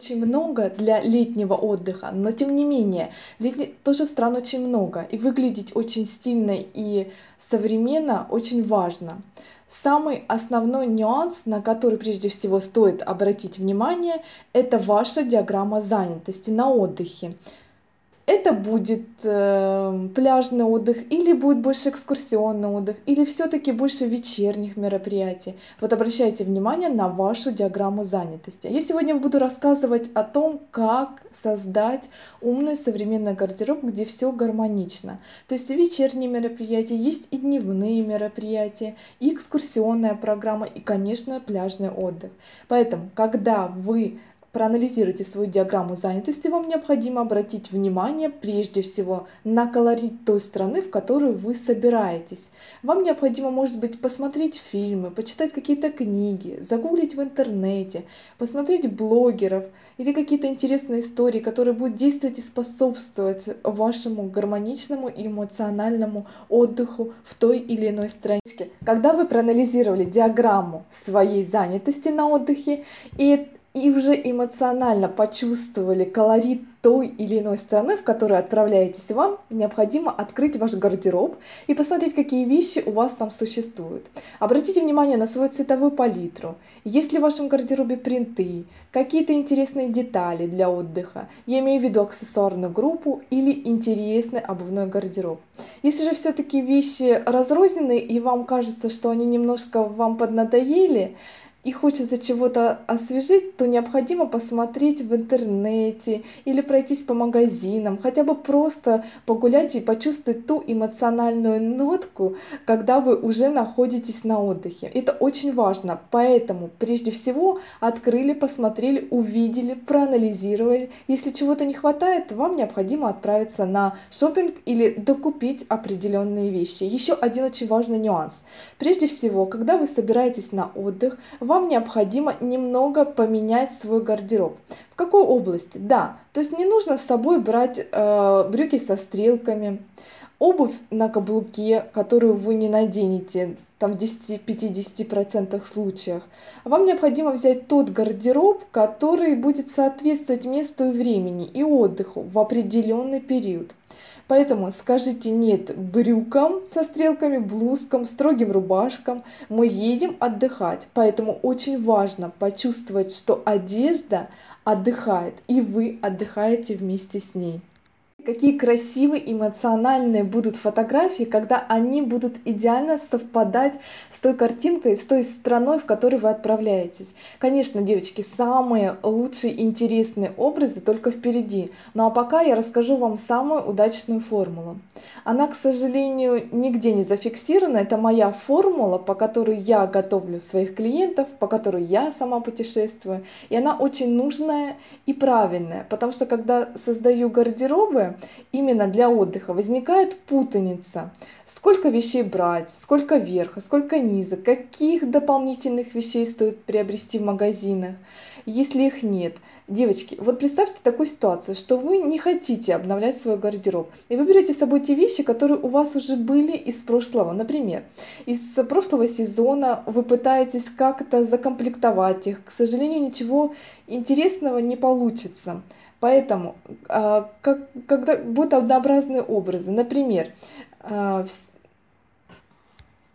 очень много для летнего отдыха, но тем не менее, летний тоже стран очень много, и выглядеть очень стильно и современно очень важно. Самый основной нюанс, на который прежде всего стоит обратить внимание, это ваша диаграмма занятости на отдыхе это будет э, пляжный отдых, или будет больше экскурсионный отдых, или все-таки больше вечерних мероприятий. Вот обращайте внимание на вашу диаграмму занятости. Я сегодня буду рассказывать о том, как создать умный современный гардероб, где все гармонично. То есть вечерние мероприятия, есть и дневные мероприятия, и экскурсионная программа, и, конечно, пляжный отдых. Поэтому, когда вы проанализируйте свою диаграмму занятости, вам необходимо обратить внимание прежде всего на колорит той страны, в которую вы собираетесь. Вам необходимо, может быть, посмотреть фильмы, почитать какие-то книги, загуглить в интернете, посмотреть блогеров или какие-то интересные истории, которые будут действовать и способствовать вашему гармоничному и эмоциональному отдыху в той или иной стране. Когда вы проанализировали диаграмму своей занятости на отдыхе и и уже эмоционально почувствовали колорит той или иной страны, в которую отправляетесь, вам необходимо открыть ваш гардероб и посмотреть, какие вещи у вас там существуют. Обратите внимание на свою цветовую палитру. Есть ли в вашем гардеробе принты, какие-то интересные детали для отдыха. Я имею в виду аксессуарную группу или интересный обувной гардероб. Если же все-таки вещи разрознены и вам кажется, что они немножко вам поднадоели, и хочется чего-то освежить, то необходимо посмотреть в интернете или пройтись по магазинам, хотя бы просто погулять и почувствовать ту эмоциональную нотку, когда вы уже находитесь на отдыхе. Это очень важно, поэтому прежде всего открыли, посмотрели, увидели, проанализировали. Если чего-то не хватает, вам необходимо отправиться на шопинг или докупить определенные вещи. Еще один очень важный нюанс. Прежде всего, когда вы собираетесь на отдых, вам необходимо немного поменять свой гардероб. Какой области? Да, то есть не нужно с собой брать э, брюки со стрелками, обувь на каблуке, которую вы не наденете там в 10-50% случаях. Вам необходимо взять тот гардероб, который будет соответствовать месту и времени и отдыху в определенный период. Поэтому скажите нет брюкам со стрелками, блузкам, строгим рубашкам. Мы едем отдыхать. Поэтому очень важно почувствовать, что одежда отдыхает, и вы отдыхаете вместе с ней. Какие красивые, эмоциональные будут фотографии, когда они будут идеально совпадать с той картинкой, с той страной, в которой вы отправляетесь. Конечно, девочки, самые лучшие, интересные образы только впереди. Ну а пока я расскажу вам самую удачную формулу. Она, к сожалению, нигде не зафиксирована. Это моя формула, по которой я готовлю своих клиентов, по которой я сама путешествую. И она очень нужная и правильная, потому что когда создаю гардеробы, именно для отдыха, возникает путаница. Сколько вещей брать, сколько верха, сколько низа, каких дополнительных вещей стоит приобрести в магазинах, если их нет. Девочки, вот представьте такую ситуацию, что вы не хотите обновлять свой гардероб, и вы берете с собой те вещи, которые у вас уже были из прошлого. Например, из прошлого сезона вы пытаетесь как-то закомплектовать их, к сожалению, ничего интересного не получится. Поэтому, а, как, когда будут однообразные образы, например, а,